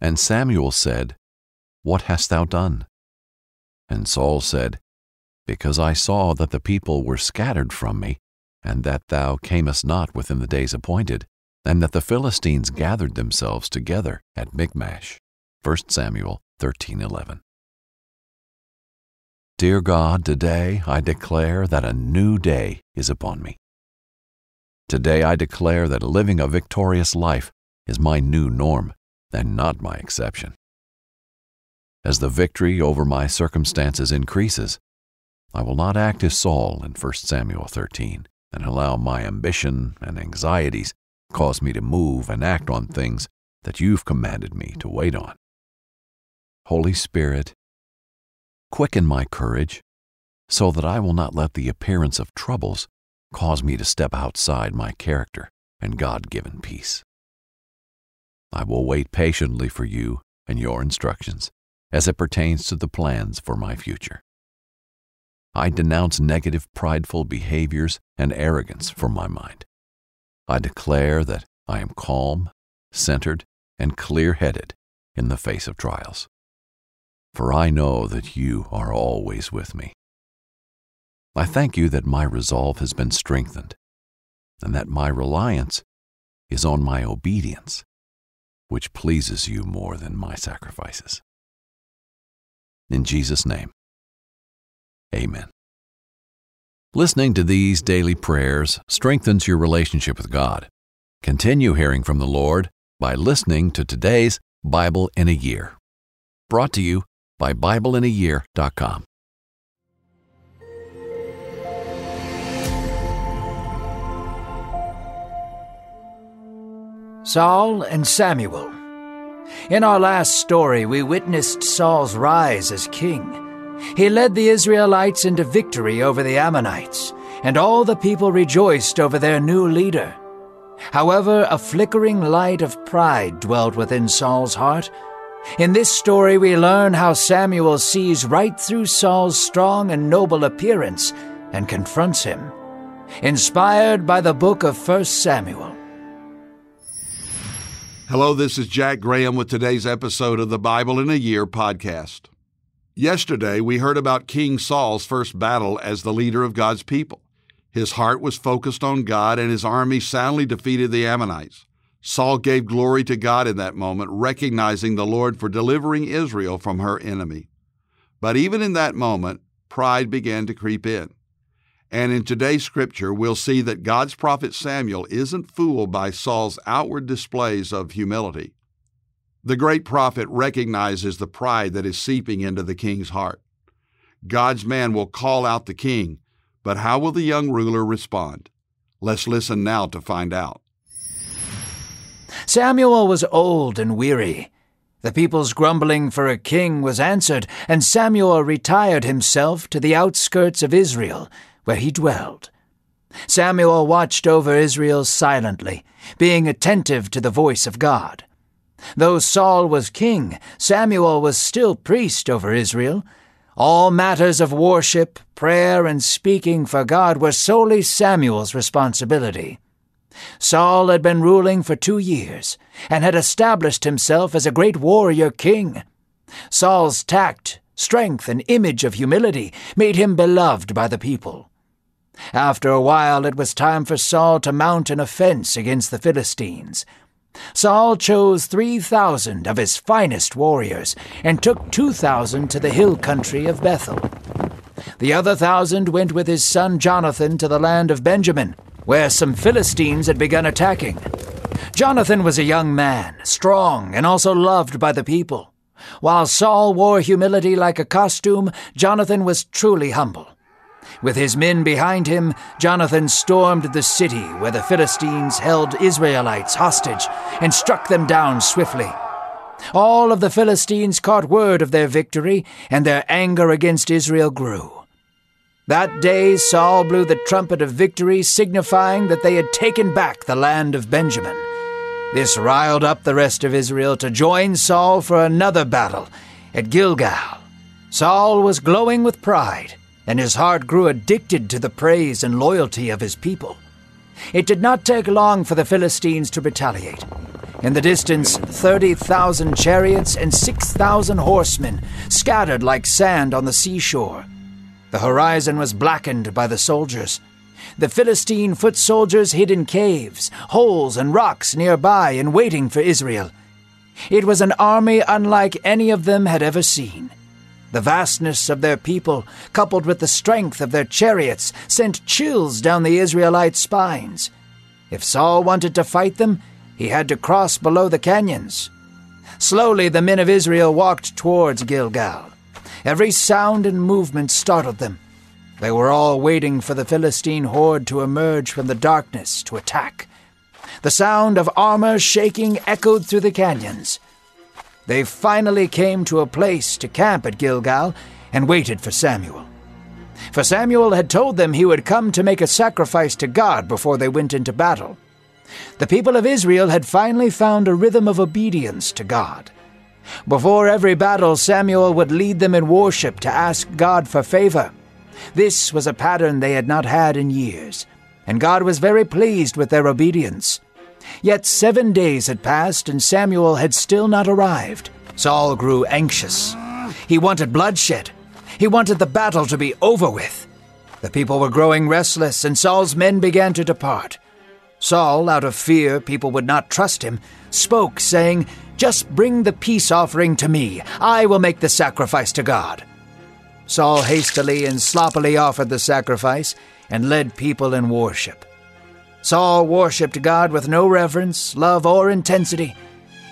And Samuel said, What hast thou done? And Saul said, Because I saw that the people were scattered from me, and that thou camest not within the days appointed, and that the Philistines gathered themselves together at Michmash. 1 Samuel 13:11. Dear God, today I declare that a new day is upon me. Today I declare that living a victorious life is my new norm and not my exception. As the victory over my circumstances increases, I will not act as Saul in 1 Samuel 13 and allow my ambition and anxieties cause me to move and act on things that you've commanded me to wait on. Holy Spirit, quicken my courage so that I will not let the appearance of troubles cause me to step outside my character and God given peace. I will wait patiently for you and your instructions as it pertains to the plans for my future. I denounce negative, prideful behaviors and arrogance from my mind. I declare that I am calm, centered, and clear headed in the face of trials. For I know that you are always with me. I thank you that my resolve has been strengthened, and that my reliance is on my obedience, which pleases you more than my sacrifices. In Jesus' name, amen. Listening to these daily prayers strengthens your relationship with God. Continue hearing from the Lord by listening to today's Bible in a Year. Brought to you by BibleInAYear.com. Saul and Samuel. In our last story, we witnessed Saul's rise as king. He led the Israelites into victory over the Ammonites, and all the people rejoiced over their new leader. However, a flickering light of pride dwelt within Saul's heart. In this story, we learn how Samuel sees right through Saul's strong and noble appearance and confronts him. Inspired by the book of 1 Samuel. Hello, this is Jack Graham with today's episode of the Bible in a Year podcast. Yesterday, we heard about King Saul's first battle as the leader of God's people. His heart was focused on God, and his army soundly defeated the Ammonites. Saul gave glory to God in that moment, recognizing the Lord for delivering Israel from her enemy. But even in that moment, pride began to creep in. And in today's scripture, we'll see that God's prophet Samuel isn't fooled by Saul's outward displays of humility. The great prophet recognizes the pride that is seeping into the king's heart. God's man will call out the king, but how will the young ruler respond? Let's listen now to find out. Samuel was old and weary. The people's grumbling for a king was answered, and Samuel retired himself to the outskirts of Israel, where he dwelled. Samuel watched over Israel silently, being attentive to the voice of God. Though Saul was king, Samuel was still priest over Israel. All matters of worship, prayer, and speaking for God were solely Samuel's responsibility. Saul had been ruling for two years and had established himself as a great warrior king. Saul's tact, strength, and image of humility made him beloved by the people. After a while, it was time for Saul to mount an offense against the Philistines. Saul chose 3,000 of his finest warriors and took 2,000 to the hill country of Bethel. The other thousand went with his son Jonathan to the land of Benjamin, where some Philistines had begun attacking. Jonathan was a young man, strong, and also loved by the people. While Saul wore humility like a costume, Jonathan was truly humble. With his men behind him, Jonathan stormed the city where the Philistines held Israelites hostage and struck them down swiftly. All of the Philistines caught word of their victory, and their anger against Israel grew. That day Saul blew the trumpet of victory, signifying that they had taken back the land of Benjamin. This riled up the rest of Israel to join Saul for another battle at Gilgal. Saul was glowing with pride and his heart grew addicted to the praise and loyalty of his people. It did not take long for the Philistines to retaliate. In the distance, 30,000 chariots and 6,000 horsemen scattered like sand on the seashore. The horizon was blackened by the soldiers. The Philistine foot soldiers hid in caves, holes, and rocks nearby and waiting for Israel. It was an army unlike any of them had ever seen. The vastness of their people, coupled with the strength of their chariots, sent chills down the Israelites' spines. If Saul wanted to fight them, he had to cross below the canyons. Slowly, the men of Israel walked towards Gilgal. Every sound and movement startled them. They were all waiting for the Philistine horde to emerge from the darkness to attack. The sound of armor shaking echoed through the canyons. They finally came to a place to camp at Gilgal and waited for Samuel. For Samuel had told them he would come to make a sacrifice to God before they went into battle. The people of Israel had finally found a rhythm of obedience to God. Before every battle, Samuel would lead them in worship to ask God for favor. This was a pattern they had not had in years, and God was very pleased with their obedience. Yet seven days had passed, and Samuel had still not arrived. Saul grew anxious. He wanted bloodshed. He wanted the battle to be over with. The people were growing restless, and Saul's men began to depart. Saul, out of fear people would not trust him, spoke, saying, Just bring the peace offering to me. I will make the sacrifice to God. Saul hastily and sloppily offered the sacrifice and led people in worship. Saul worshipped God with no reverence, love, or intensity.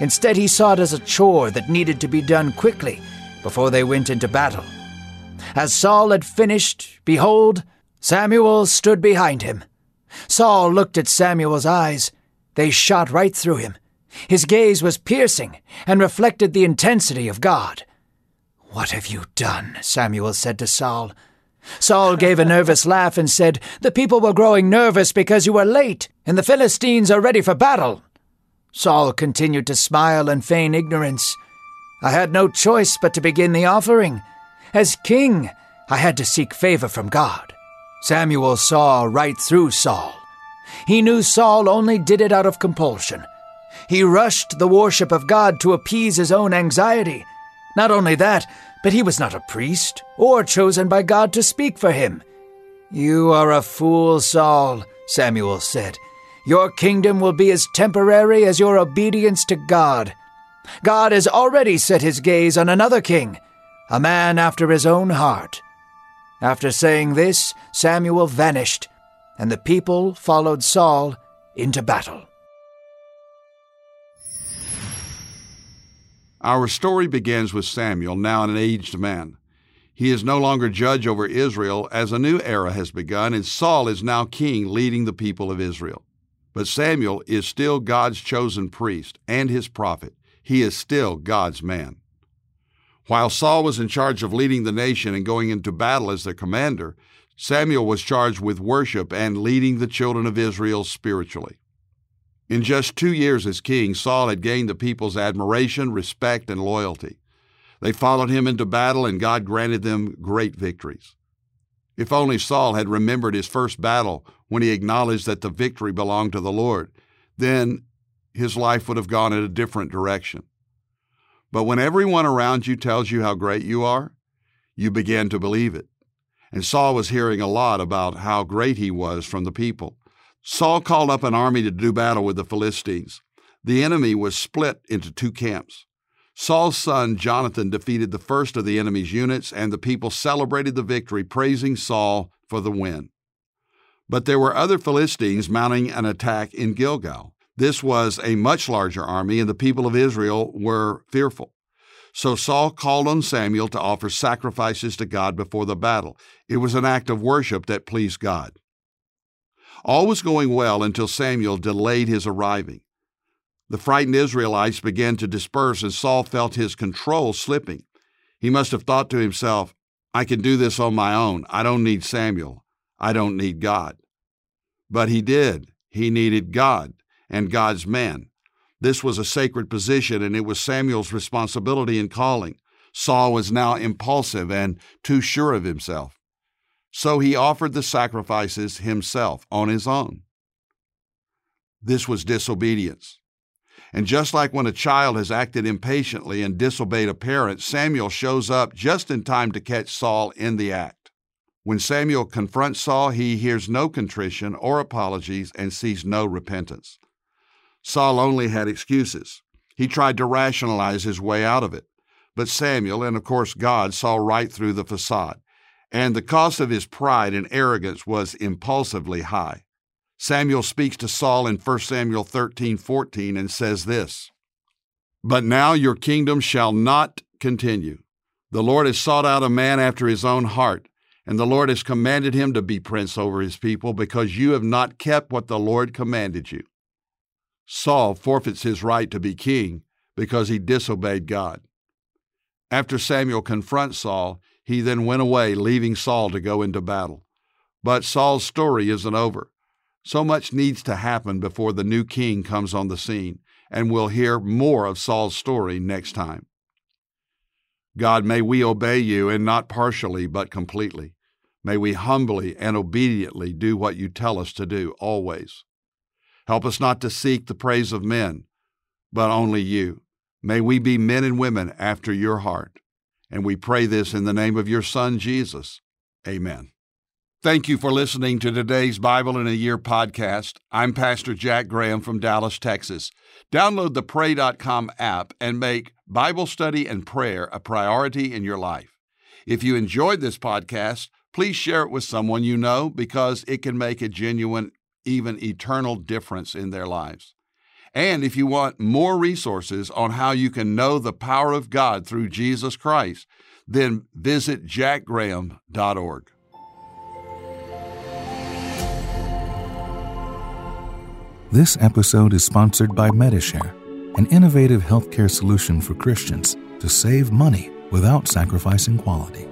Instead, he saw it as a chore that needed to be done quickly before they went into battle. As Saul had finished, behold, Samuel stood behind him. Saul looked at Samuel's eyes. They shot right through him. His gaze was piercing and reflected the intensity of God. What have you done? Samuel said to Saul. Saul gave a nervous laugh and said, The people were growing nervous because you were late, and the Philistines are ready for battle. Saul continued to smile and feign ignorance. I had no choice but to begin the offering. As king, I had to seek favor from God. Samuel saw right through Saul. He knew Saul only did it out of compulsion. He rushed the worship of God to appease his own anxiety. Not only that, but he was not a priest or chosen by God to speak for him. You are a fool, Saul, Samuel said. Your kingdom will be as temporary as your obedience to God. God has already set his gaze on another king, a man after his own heart. After saying this, Samuel vanished, and the people followed Saul into battle. Our story begins with Samuel, now an aged man. He is no longer judge over Israel as a new era has begun, and Saul is now king leading the people of Israel. But Samuel is still God's chosen priest and his prophet. He is still God's man. While Saul was in charge of leading the nation and going into battle as their commander, Samuel was charged with worship and leading the children of Israel spiritually. In just two years as king, Saul had gained the people's admiration, respect, and loyalty. They followed him into battle, and God granted them great victories. If only Saul had remembered his first battle when he acknowledged that the victory belonged to the Lord, then his life would have gone in a different direction. But when everyone around you tells you how great you are, you begin to believe it. And Saul was hearing a lot about how great he was from the people. Saul called up an army to do battle with the Philistines. The enemy was split into two camps. Saul's son Jonathan defeated the first of the enemy's units, and the people celebrated the victory, praising Saul for the win. But there were other Philistines mounting an attack in Gilgal. This was a much larger army, and the people of Israel were fearful. So Saul called on Samuel to offer sacrifices to God before the battle. It was an act of worship that pleased God. All was going well until Samuel delayed his arriving. The frightened Israelites began to disperse, and Saul felt his control slipping. He must have thought to himself, I can do this on my own. I don't need Samuel. I don't need God. But he did. He needed God and God's man. This was a sacred position, and it was Samuel's responsibility and calling. Saul was now impulsive and too sure of himself. So he offered the sacrifices himself on his own. This was disobedience. And just like when a child has acted impatiently and disobeyed a parent, Samuel shows up just in time to catch Saul in the act. When Samuel confronts Saul, he hears no contrition or apologies and sees no repentance. Saul only had excuses. He tried to rationalize his way out of it. But Samuel, and of course God, saw right through the facade, and the cost of his pride and arrogance was impulsively high. Samuel speaks to Saul in 1 Samuel 13:14 and says this: But now your kingdom shall not continue. The Lord has sought out a man after his own heart, and the Lord has commanded him to be prince over his people because you have not kept what the Lord commanded you. Saul forfeits his right to be king because he disobeyed God. After Samuel confronts Saul, he then went away, leaving Saul to go into battle. But Saul's story isn't over. So much needs to happen before the new king comes on the scene, and we'll hear more of Saul's story next time. God, may we obey you, and not partially, but completely. May we humbly and obediently do what you tell us to do always. Help us not to seek the praise of men, but only you. May we be men and women after your heart. And we pray this in the name of your Son, Jesus. Amen. Thank you for listening to today's Bible in a Year podcast. I'm Pastor Jack Graham from Dallas, Texas. Download the Pray.com app and make Bible study and prayer a priority in your life. If you enjoyed this podcast, please share it with someone you know because it can make a genuine even eternal difference in their lives. And if you want more resources on how you can know the power of God through Jesus Christ, then visit jackgraham.org. This episode is sponsored by Medi-Share, an innovative healthcare solution for Christians to save money without sacrificing quality.